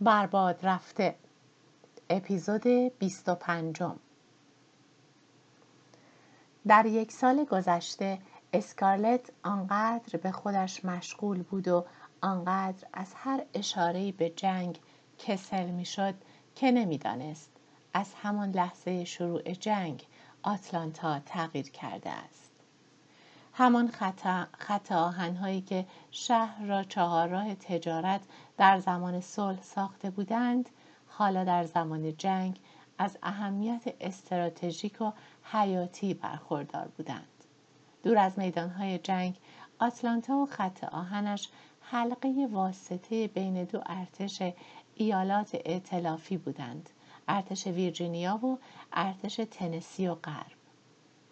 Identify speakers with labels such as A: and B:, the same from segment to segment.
A: برباد رفته. اپیزود 25 در یک سال گذشته اسکارلت آنقدر به خودش مشغول بود و آنقدر از هر اشارهی به جنگ کسل می‌شد که نمی‌دانست از همان لحظه شروع جنگ آتلانتا تغییر کرده است. همان خط, خط آهنهایی که شهر را چهارراه تجارت در زمان صلح ساخته بودند حالا در زمان جنگ از اهمیت استراتژیک و حیاتی برخوردار بودند. دور از میدانهای جنگ آتلانتا و خط آهنش حلقه واسطه بین دو ارتش ایالات ائتلافی بودند ارتش ویرجینیا و ارتش تنسی و غرب.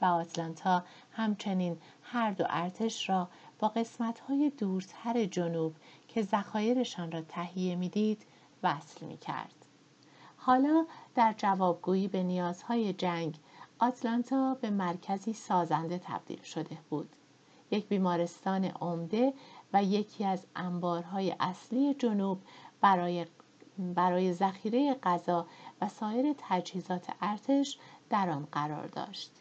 A: و آتلانتا همچنین هر دو ارتش را با قسمتهای دورتر جنوب که ذخایرشان را تهیه می‌دید وصل می کرد. حالا در جوابگویی به نیازهای جنگ آتلانتا به مرکزی سازنده تبدیل شده بود. یک بیمارستان عمده و یکی از انبارهای اصلی جنوب برای برای ذخیره غذا و سایر تجهیزات ارتش در آن قرار داشت.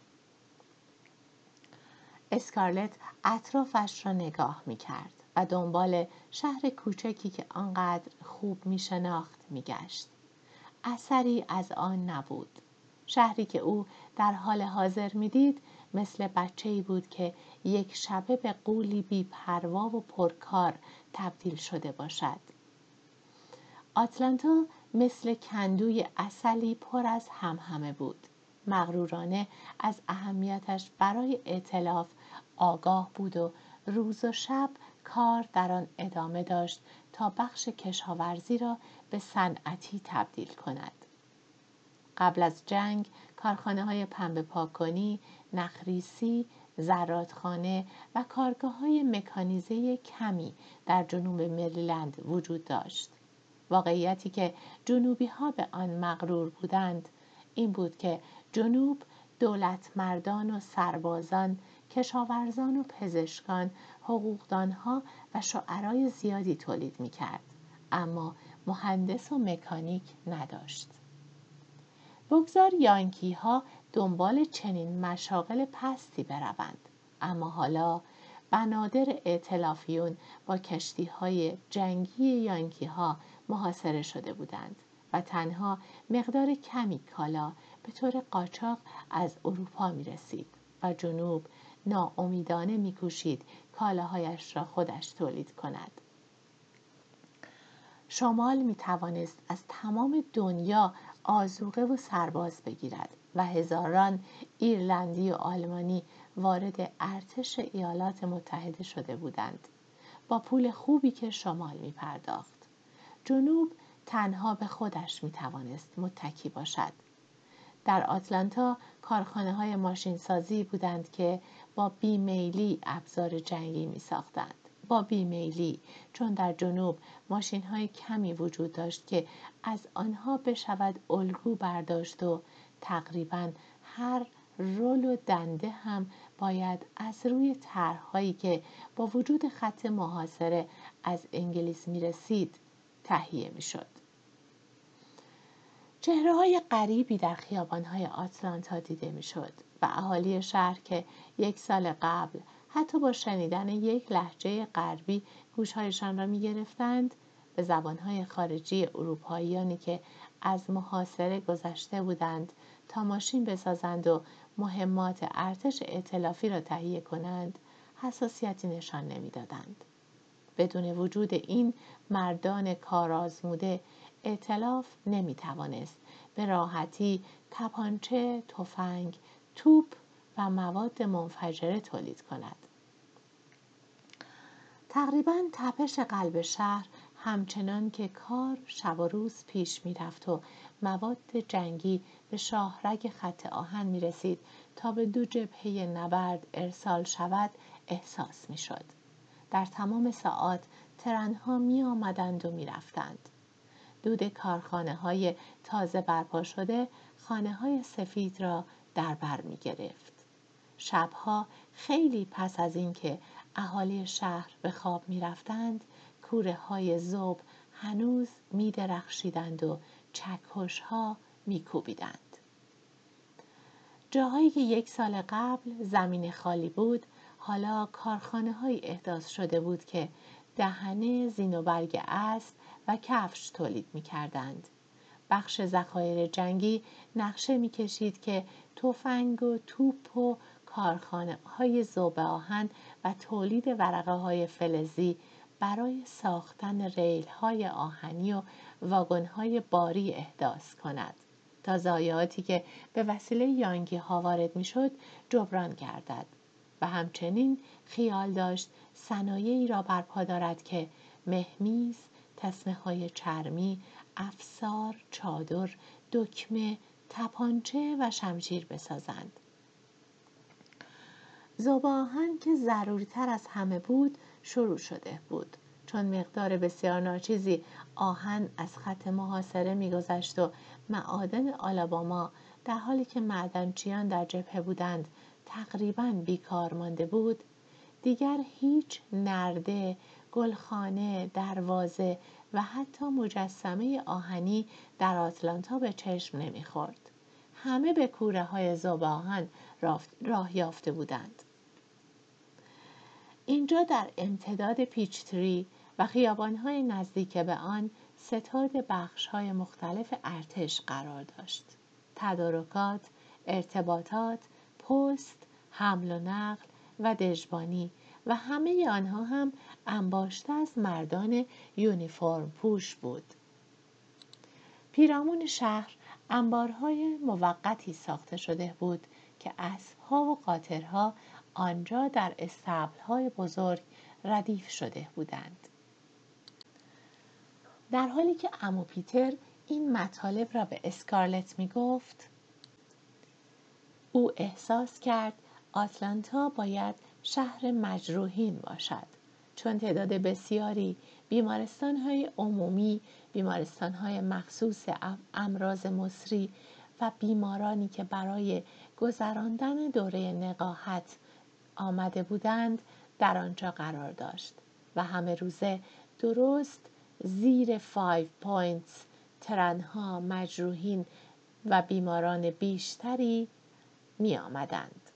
A: اسکارلت اطرافش را نگاه می کرد و دنبال شهر کوچکی که آنقدر خوب می شناخت می گشت. اثری از آن نبود. شهری که او در حال حاضر می‌دید مثل بچه ای بود که یک شبه به قولی بی پروا و پرکار تبدیل شده باشد. آتلانتا مثل کندوی اصلی پر از همهمه بود. مغرورانه از اهمیتش برای اعتلاف آگاه بود و روز و شب کار در آن ادامه داشت تا بخش کشاورزی را به صنعتی تبدیل کند. قبل از جنگ کارخانه های پنبه پاکنی، نخریسی، زرادخانه و کارگاه های مکانیزه کمی در جنوب مریلند وجود داشت. واقعیتی که جنوبی ها به آن مغرور بودند این بود که جنوب دولت مردان و سربازان کشاورزان و پزشکان حقوقدانها و شعرای زیادی تولید می کرد. اما مهندس و مکانیک نداشت. بگذار یانکی ها دنبال چنین مشاغل پستی بروند. اما حالا بنادر اعتلافیون با کشتی های جنگی یانکی ها محاصره شده بودند و تنها مقدار کمی کالا به طور قاچاق از اروپا می رسید و جنوب ناامیدانه می کوشید کالاهایش را خودش تولید کند. شمال می توانست از تمام دنیا آزوقه و سرباز بگیرد و هزاران ایرلندی و آلمانی وارد ارتش ایالات متحده شده بودند با پول خوبی که شمال می پرداخت. جنوب تنها به خودش می توانست متکی باشد. در آتلانتا کارخانه های ماشین سازی بودند که با بیمیلی ابزار جنگی می ساختند. با بیمیلی چون در جنوب ماشین های کمی وجود داشت که از آنها بشود الگو برداشت و تقریبا هر رول و دنده هم باید از روی طرحهایی که با وجود خط محاصره از انگلیس می رسید تهیه می شد. چهره های غریبی در خیابان های آتلانتا دیده می شد و اهالی شهر که یک سال قبل حتی با شنیدن یک لحجه غربی گوشهایشان را می گرفتند به زبانهای خارجی اروپاییانی که از محاصره گذشته بودند تا ماشین بسازند و مهمات ارتش ائتلافی را تهیه کنند حساسیتی نشان نمی‌دادند. بدون وجود این مردان کارآزموده ائتلاف نمی توانست به راحتی تپانچه، تفنگ، توپ و مواد منفجره تولید کند. تقریبا تپش قلب شهر همچنان که کار شب و روز پیش می‌رفت و مواد جنگی به شاهرگ خط آهن می رسید تا به دو جبهه نبرد ارسال شود احساس می شد. در تمام ساعات ترنها می آمدند و می رفتند. دود کارخانه های تازه برپا شده خانه های سفید را در بر می گرفت. شبها خیلی پس از اینکه اهالی شهر به خواب می رفتند کوره های زوب هنوز می درخشیدند و چکش ها می کوبیدند. جاهایی که یک سال قبل زمین خالی بود حالا کارخانه های احداث شده بود که دهنه زین و برگ اسب و کفش تولید می کردند. بخش ذخایر جنگی نقشه می کشید که تفنگ و توپ و کارخانه های زوب آهن و تولید ورقه های فلزی برای ساختن ریل های آهنی و واگن های باری احداث کند تا ضایعاتی که به وسیله یانگی ها وارد می شد جبران گردد و همچنین خیال داشت صنایعی را برپا دارد که مهمیز تسمه های چرمی افسار چادر دکمه تپانچه و شمشیر بسازند. زباهن که ضروری تر از همه بود شروع شده بود. چون مقدار بسیار ناچیزی آهن از خط محاصره میگذشت و معادن آلاباما در حالی که معدنچیان در جبهه بودند تقریبا بیکار مانده بود. دیگر هیچ نرده گلخانه دروازه و حتی مجسمه آهنی در آتلانتا به چشم نمی‌خورد همه به کوره های زوب آهن راه یافته بودند اینجا در امتداد پیچتری و خیابانهای نزدیک به آن ستاد های مختلف ارتش قرار داشت. تدارکات، ارتباطات، پست، حمل و نقل و دژبانی و همه آنها هم انباشته از مردان یونیفرم پوش بود. پیرامون شهر انبارهای موقتی ساخته شده بود که اسبها و قاطرها آنجا در استبلهای بزرگ ردیف شده بودند. در حالی که امو پیتر این مطالب را به اسکارلت می گفت او احساس کرد آتلانتا باید شهر مجروحین باشد چون تعداد بسیاری بیمارستان های عمومی بیمارستان های مخصوص امراض مسری و بیمارانی که برای گذراندن دوره نقاهت آمده بودند در آنجا قرار داشت و همه روزه درست زیر فایو پوینتس ترنها مجروحین و بیماران بیشتری می آمدند.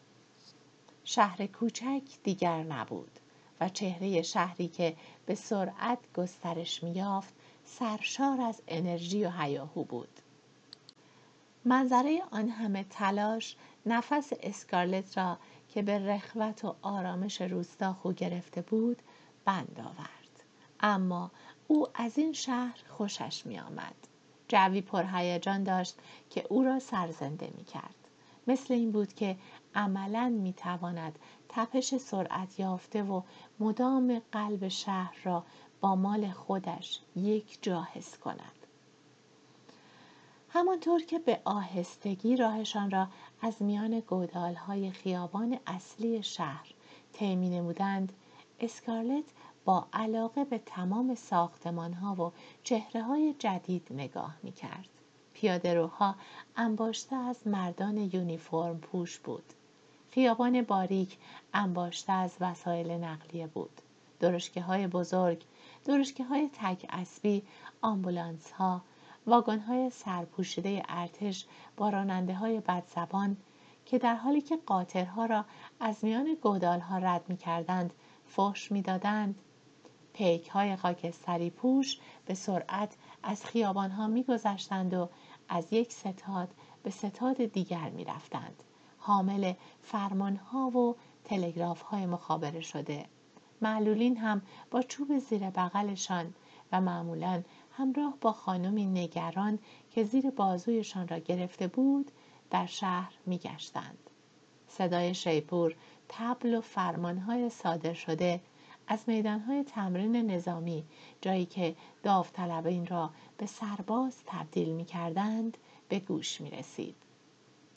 A: شهر کوچک دیگر نبود و چهره شهری که به سرعت گسترش یافت سرشار از انرژی و هیاهو بود. منظره آن همه تلاش نفس اسکارلت را که به رخوت و آرامش روستا خو گرفته بود بند آورد اما او از این شهر خوشش می آمد. جوی پرهیجان داشت که او را سرزنده می کرد. مثل این بود که عملا می تواند تپش سرعت یافته و مدام قلب شهر را با مال خودش یک جا حس کند. همانطور که به آهستگی راهشان را از میان گودالهای خیابان اصلی شهر طی نمودند اسکارلت با علاقه به تمام ساختمان ها و چهره های جدید نگاه می کرد. پیاده روها انباشته از مردان یونیفرم پوش بود. خیابان باریک انباشته از وسایل نقلیه بود. درشکه های بزرگ، درشکه های تک اسبی، آمبولانس ها، واگن های سرپوشیده ارتش با راننده های بدزبان که در حالی که قاطرها را از میان ها رد می کردند فحش می دادند. پیک های خاکستری پوش به سرعت از خیابان ها می گذشتند و از یک ستاد به ستاد دیگر می رفتند. حامل فرمان ها و تلگراف های مخابره شده. معلولین هم با چوب زیر بغلشان و معمولا همراه با خانمی نگران که زیر بازویشان را گرفته بود در شهر میگشتند صدای شیپور تبل و فرمانهای صادر شده از میدانهای تمرین نظامی جایی که داوطلبین را به سرباز تبدیل می کردند به گوش می رسید.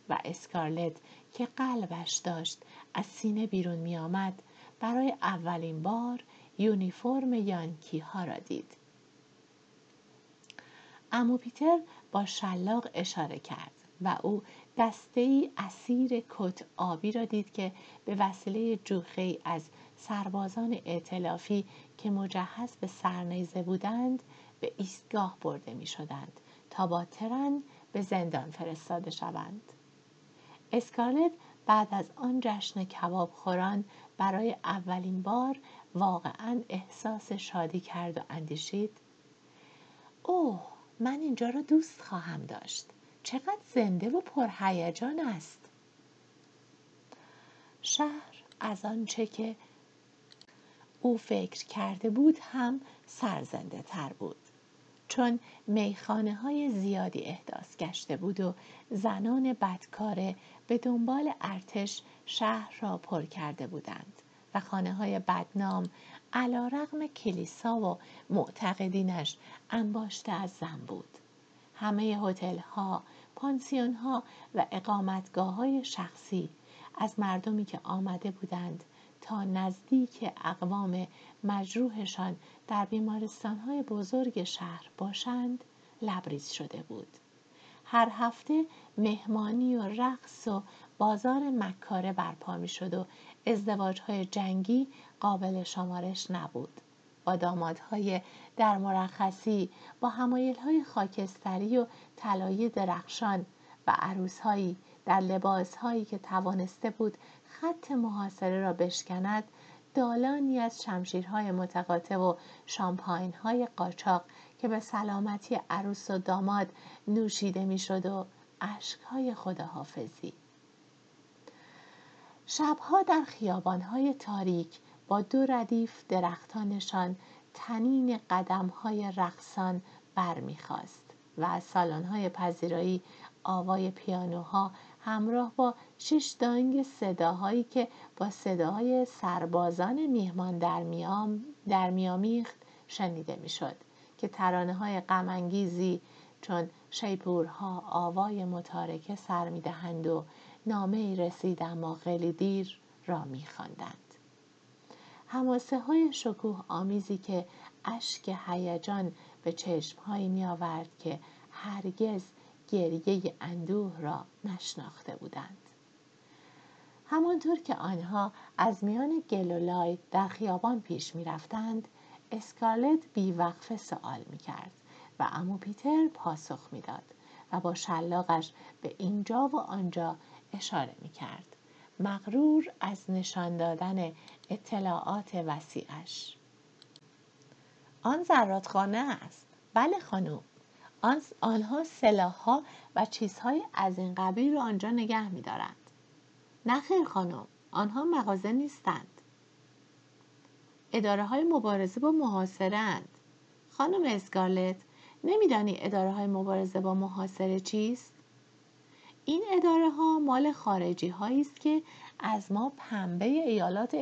A: و اسکارلت که قلبش داشت از سینه بیرون می آمد برای اولین بار یونیفرم یانکی ها را دید. امو پیتر با شلاق اشاره کرد و او دسته ای اسیر کت آبی را دید که به وسیله جوخه از سربازان ائتلافی که مجهز به سرنیزه بودند به ایستگاه برده می شدند تا با ترن به زندان فرستاده شوند. اسکارلت بعد از آن جشن کباب خوران برای اولین بار واقعا احساس شادی کرد و اندیشید. اوه من اینجا را دوست خواهم داشت. چقدر زنده و پرهیجان است. شهر از آنچه که او فکر کرده بود هم سرزنده تر بود. چون میخانه های زیادی احداث گشته بود و زنان بدکاره به دنبال ارتش شهر را پر کرده بودند و خانه های بدنام علا رغم کلیسا و معتقدینش انباشته از زن بود. همه هتل ها، پانسیون ها و اقامتگاه های شخصی از مردمی که آمده بودند تا نزدیک اقوام مجروحشان در بیمارستان های بزرگ شهر باشند لبریز شده بود. هر هفته مهمانی و رقص و بازار مکاره برپا می شد و ازدواج های جنگی قابل شمارش نبود. با دامادهای در مرخصی با همایل های خاکستری و طلایی درخشان و عروسهایی در لباسهایی که توانسته بود خط محاصره را بشکند دالانی از شمشیرهای متقاطع و شامپاینهای قاچاق که به سلامتی عروس و داماد نوشیده می‌شد و اشکهای خداحافظی. شبها در خیابانهای تاریک با دو ردیف درختانشان تنین قدمهای رقصان برمیخواست و از سالن‌های پذیرایی آوای پیانوها همراه با شش دانگ صداهایی که با صداهای سربازان میهمان در, میام در میامیخت شنیده می‌شد. که ترانه های غمانگیزی چون شیپورها آوای متارکه سر می‌دهند و نامه ای رسید اما خیلی دیر را میخواندند هماسه های شکوه آمیزی که اشک هیجان به چشمهایی می آورد که هرگز گریه اندوه را نشناخته بودند. همانطور که آنها از میان گل در خیابان پیش می رفتند، اسکارلت بیوقفه سوال می کرد و امو پیتر پاسخ می داد و با شلاقش به اینجا و آنجا اشاره می کرد. مغرور از نشان دادن اطلاعات وسیعش. آن زرادخانه است. بله خانم. آن آنها سلاحها و چیزهای از این قبیل را آنجا نگه میدارند. نه خیر خانم. آنها مغازه نیستند. اداره های مبارزه با محاصره اند خانم اسکارلت نمیدانی اداره های مبارزه با محاصره چیست این اداره ها مال خارجی هایی است که از ما پنبه ایالات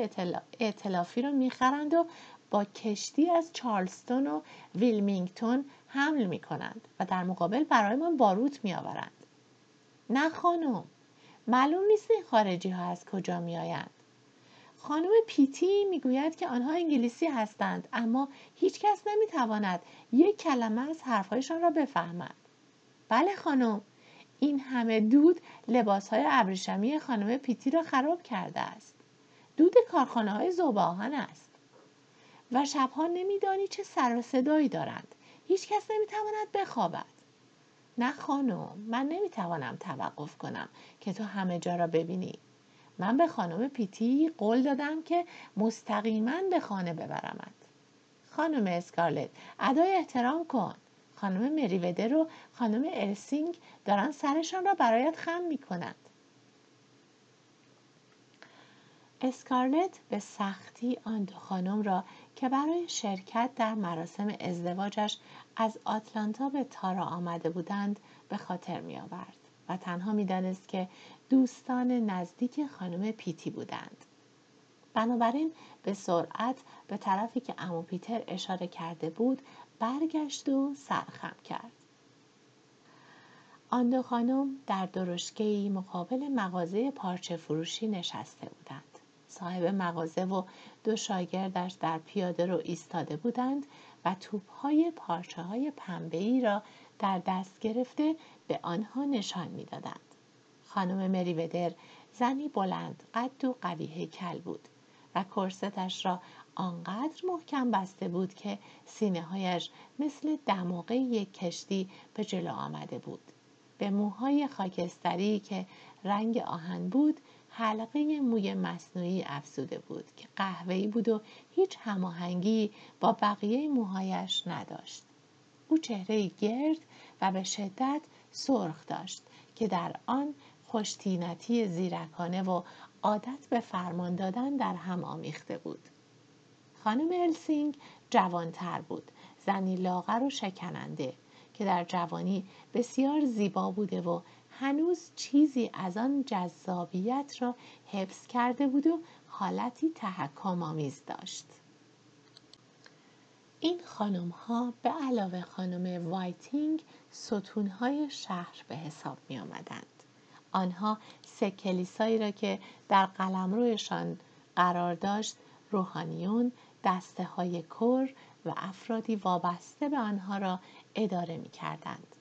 A: ائتلافی رو می‌خرند و با کشتی از چارلستون و ویلمینگتون حمل می کنند و در مقابل برایمان باروت می آورند. نه خانم معلوم نیست این خارجی ها از کجا می آیند. خانم پیتی می‌گوید که آنها انگلیسی هستند اما هیچ کس نمی تواند یک کلمه از حرفهایشان را بفهمد. بله خانم این همه دود لباس های ابریشمی خانم پیتی را خراب کرده است. دود کارخانه های زوباهن است. و شبها نمیدانی چه سر و صدایی دارند. هیچ کس نمی‌تواند بخوابد. نه خانم من نمی‌توانم توقف کنم که تو همه جا را ببینی. من به خانم پیتی قول دادم که مستقیما به خانه ببرمت. خانم اسکارلت ادای احترام کن. خانم مریودر و خانم ارسینگ دارن سرشان را برایت خم می کنند. اسکارلت به سختی آن دو خانم را که برای شرکت در مراسم ازدواجش از آتلانتا به تارا آمده بودند به خاطر می آورد و تنها می دانست که دوستان نزدیک خانم پیتی بودند. بنابراین به سرعت به طرفی که امو پیتر اشاره کرده بود برگشت و سرخم کرد. آن دو خانم در درشگهی مقابل مغازه پارچه فروشی نشسته بودند. صاحب مغازه و دو شاگردش در پیاده رو ایستاده بودند و توپهای پارچه های پنبه ای را در دست گرفته به آنها نشان می‌دادند. خانم مریودر زنی بلند قد و قوی کل بود و کرستش را آنقدر محکم بسته بود که سینه هایش مثل دماغه یک کشتی به جلو آمده بود. به موهای خاکستری که رنگ آهن بود حلقه موی مصنوعی افزوده بود که قهوه‌ای بود و هیچ هماهنگی با بقیه موهایش نداشت. او چهره گرد و به شدت سرخ داشت که در آن خوشتینتی زیرکانه و عادت به فرمان دادن در هم آمیخته بود. خانم السینگ جوانتر بود زنی لاغر و شکننده که در جوانی بسیار زیبا بوده و هنوز چیزی از آن جذابیت را حفظ کرده بود و حالتی تحکم آمیز داشت این خانم ها به علاوه خانم وایتینگ ستون های شهر به حساب می آمدند. آنها سه کلیسایی را که در قلمروشان قرار داشت روحانیون دسته های کر و افرادی وابسته به آنها را اداره می کردند.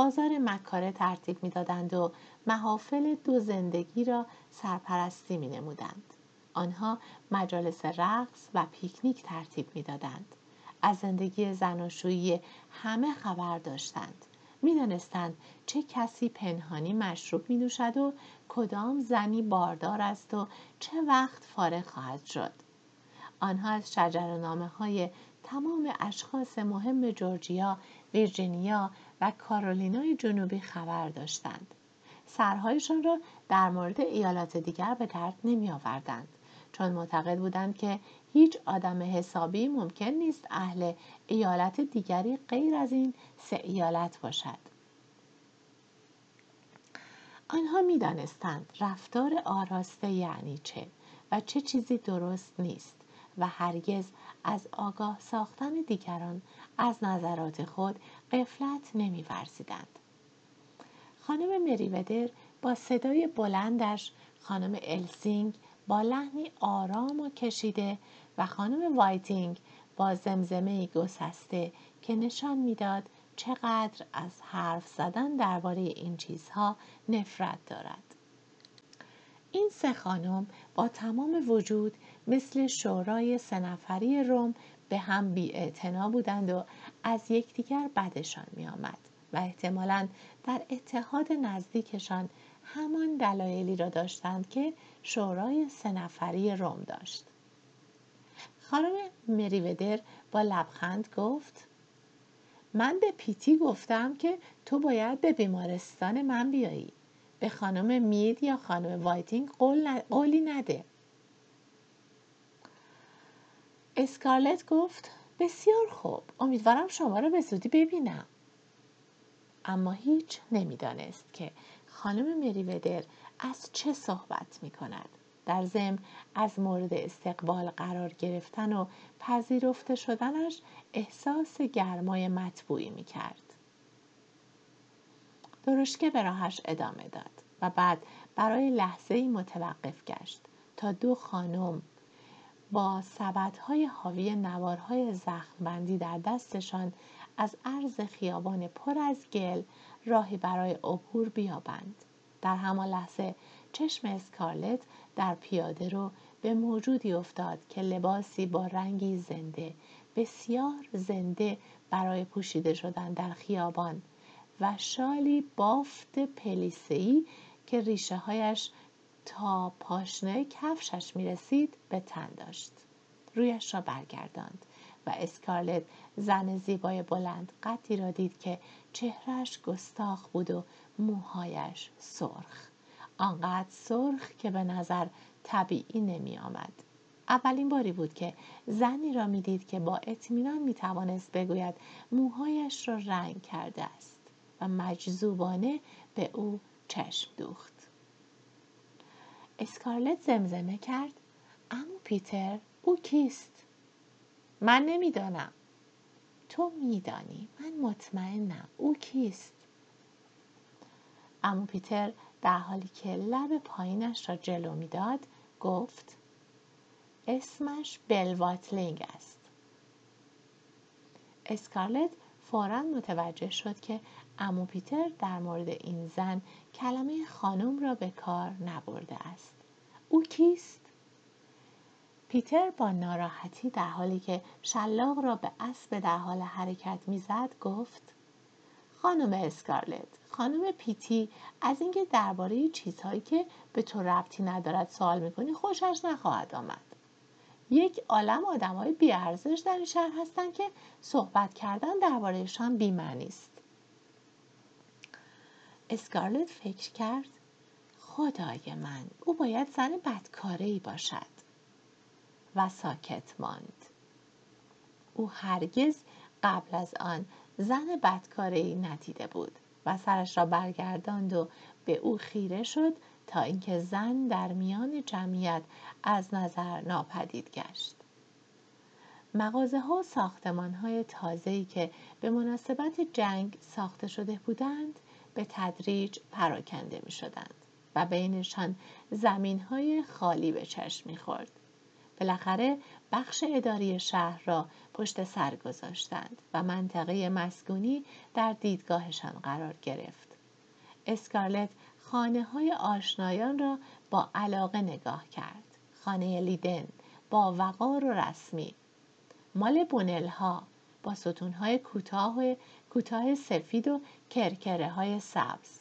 A: بازار مکاره ترتیب می دادند و محافل دو زندگی را سرپرستی می نمودند. آنها مجالس رقص و پیکنیک ترتیب می دادند. از زندگی زناشویی همه خبر داشتند. می‌دانستند چه کسی پنهانی مشروب می نوشد و کدام زنی باردار است و چه وقت فارغ خواهد شد. آنها از شجرنامه های تمام اشخاص مهم جورجیا، ویرجینیا و کارولینای جنوبی خبر داشتند. سرهایشان را در مورد ایالات دیگر به درد نمی آوردند چون معتقد بودند که هیچ آدم حسابی ممکن نیست اهل ایالت دیگری غیر از این سه ایالت باشد. آنها می دانستند رفتار آراسته یعنی چه و چه چیزی درست نیست و هرگز از آگاه ساختن دیگران از نظرات خود غفلت نمی ورزیدند. خانم مریودر با صدای بلندش خانم السینگ با لحنی آرام و کشیده و خانم وایتینگ با زمزمه گسسته که نشان می‌داد چقدر از حرف زدن درباره این چیزها نفرت دارد. این سه خانم با تمام وجود مثل شورای سنفری روم به هم بی بودند و از یکدیگر بدشان می آمد و احتمالا در اتحاد نزدیکشان همان دلایلی را داشتند که شورای سنفری روم داشت. خانم مریودر با لبخند گفت من به پیتی گفتم که تو باید به بیمارستان من بیایی. به خانم مید یا خانم وایتینگ قولی نده. اسکارلت گفت بسیار خوب امیدوارم شما را به زودی ببینم اما هیچ نمی‌دانست که خانم مریودر از چه صحبت می کند در ضمن از مورد استقبال قرار گرفتن و پذیرفته شدنش احساس گرمای مطبوعی می کرد. درشکه به راهش ادامه داد و بعد برای لحظه ای متوقف گشت تا دو خانم با های حاوی نوارهای زخمبندی در دستشان از عرض خیابان پر از گل راهی برای عبور بیابند. در همان لحظه چشم اسکارلت در پیاده رو به موجودی افتاد که لباسی با رنگی زنده بسیار زنده برای پوشیده شدن در خیابان و شالی بافت پلیسهی که ریشه هایش تا پاشنه کفشش می رسید به تن داشت. رویش را برگرداند و اسکارلت زن زیبای بلند قدی را دید که چهرش گستاخ بود و موهایش سرخ. آنقدر سرخ که به نظر طبیعی نمی آمد. اولین باری بود که زنی را می‌دید که با اطمینان می توانست بگوید موهایش را رنگ کرده است و مجذوبانه به او چشم دوخت. اسکارلت زمزمه کرد. امو پیتر او کیست؟ من نمی‌دانم. تو میدانی. من مطمئنم. او کیست؟ امو پیتر در حالی که لب پایینش را جلو می‌داد گفت اسمش بلواتلینگ است. اسکارلت فورا متوجه شد که امو پیتر در مورد این زن کلمه خانم را به کار نبرده است. او کیست؟ پیتر با ناراحتی در حالی که شلاق را به اسب در حال حرکت می‌زد گفت خانم اسکارلت خانم پیتی از اینکه درباره چیزهایی که به تو ربطی ندارد سوال می‌کنی خوشش نخواهد آمد. یک عالم آدم های بیارزش در این شهر هستند که صحبت کردن دربارهشان بیمعنی است. اسکارلت فکر کرد خدای من او باید زن بدکاره باشد. و ساکت ماند. او هرگز قبل از آن زن بدکاره ای ندیده بود و سرش را برگرداند و به او خیره شد تا اینکه زن در میان جمعیت از نظر ناپدید گشت. مغازه ها و ساختمان های تازه‌ای که به مناسبت جنگ ساخته شده بودند به تدریج پراکنده می شدند و بینشان زمین های خالی به چشم می خورد. بالاخره بخش اداری شهر را پشت سر گذاشتند و منطقه مسکونی در دیدگاهشان قرار گرفت. اسکارلت خانه های آشنایان را با علاقه نگاه کرد. خانه لیدن با وقار و رسمی. مال بونل ها با ستون های کوتاه کوتاه سفید و کرکره های سبز.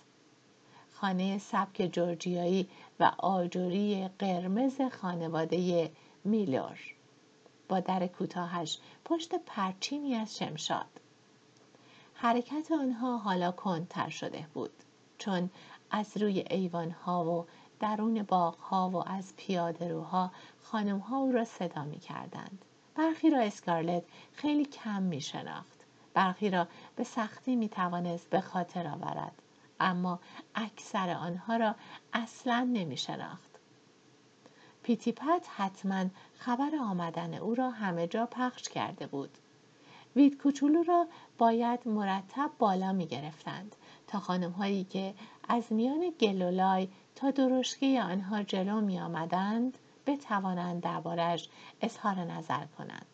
A: خانه سبک جورجیایی و آجوری قرمز خانواده میلور با در کوتاهش پشت پرچیمی از شمشاد حرکت آنها حالا کندتر شده بود چون از روی ایوانها و درون باغها و از پیاده روها خانمها او را صدا می کردند. برخی را اسکارلت خیلی کم می شناخت. برخی را به سختی می توانست به خاطر آورد. اما اکثر آنها را اصلا نمی شناخت. پیتیپت حتما خبر آمدن او را همه جا پخش کرده بود. وید کوچولو را باید مرتب بالا می گرفتند تا خانم هایی که از میان گلولای تا درشکه آنها جلو می آمدند بتوانند دربارش اظهار نظر کنند.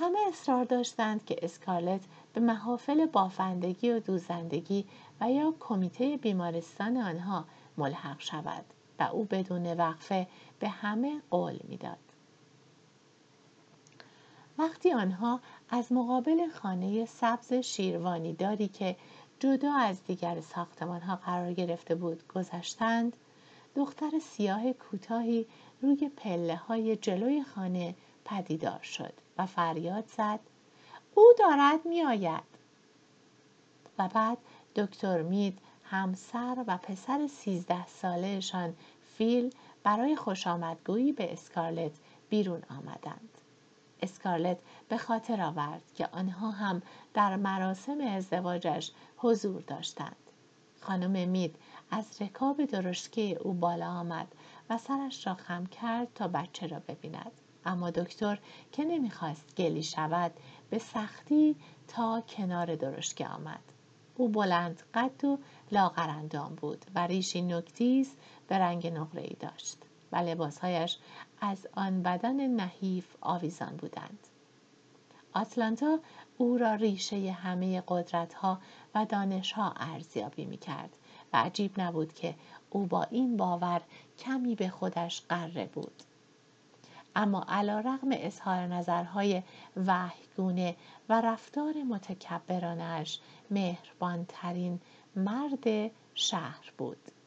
A: همه اصرار داشتند که اسکارلت به محافل بافندگی و دوزندگی و یا کمیته بیمارستان آنها ملحق شود و او بدون وقفه به همه قول می‌داد. وقتی آنها از مقابل خانه سبز شیروانی داری که جدا از دیگر ساختمان ها قرار گرفته بود گذشتند دختر سیاه کوتاهی روی پله های جلوی خانه پدیدار شد و فریاد زد او دارد میآید و بعد دکتر مید همسر و پسر سیزده سالهشان فیل برای خوش آمدگویی به اسکارلت بیرون آمدند. اسکارلت به خاطر آورد که آنها هم در مراسم ازدواجش حضور داشتند. خانم مید از رکاب درشکه او بالا آمد و سرش را خم کرد تا بچه را ببیند. اما دکتر که نمی‌خواست گلی شود به سختی تا کنار درشکه آمد. او بلند قد و لاغرندام بود و ریشی نکتیز به رنگ نقره ای داشت و لباسهایش از آن بدن نحیف آویزان بودند. آتلانتا او را ریشه همه قدرت ها و دانش ها ارزیابی می کرد و عجیب نبود که او با این باور کمی به خودش قره بود. اما علا رغم اظهار نظرهای وحیگونه و رفتار متکبرانش مهربانترین مرد شهر بود.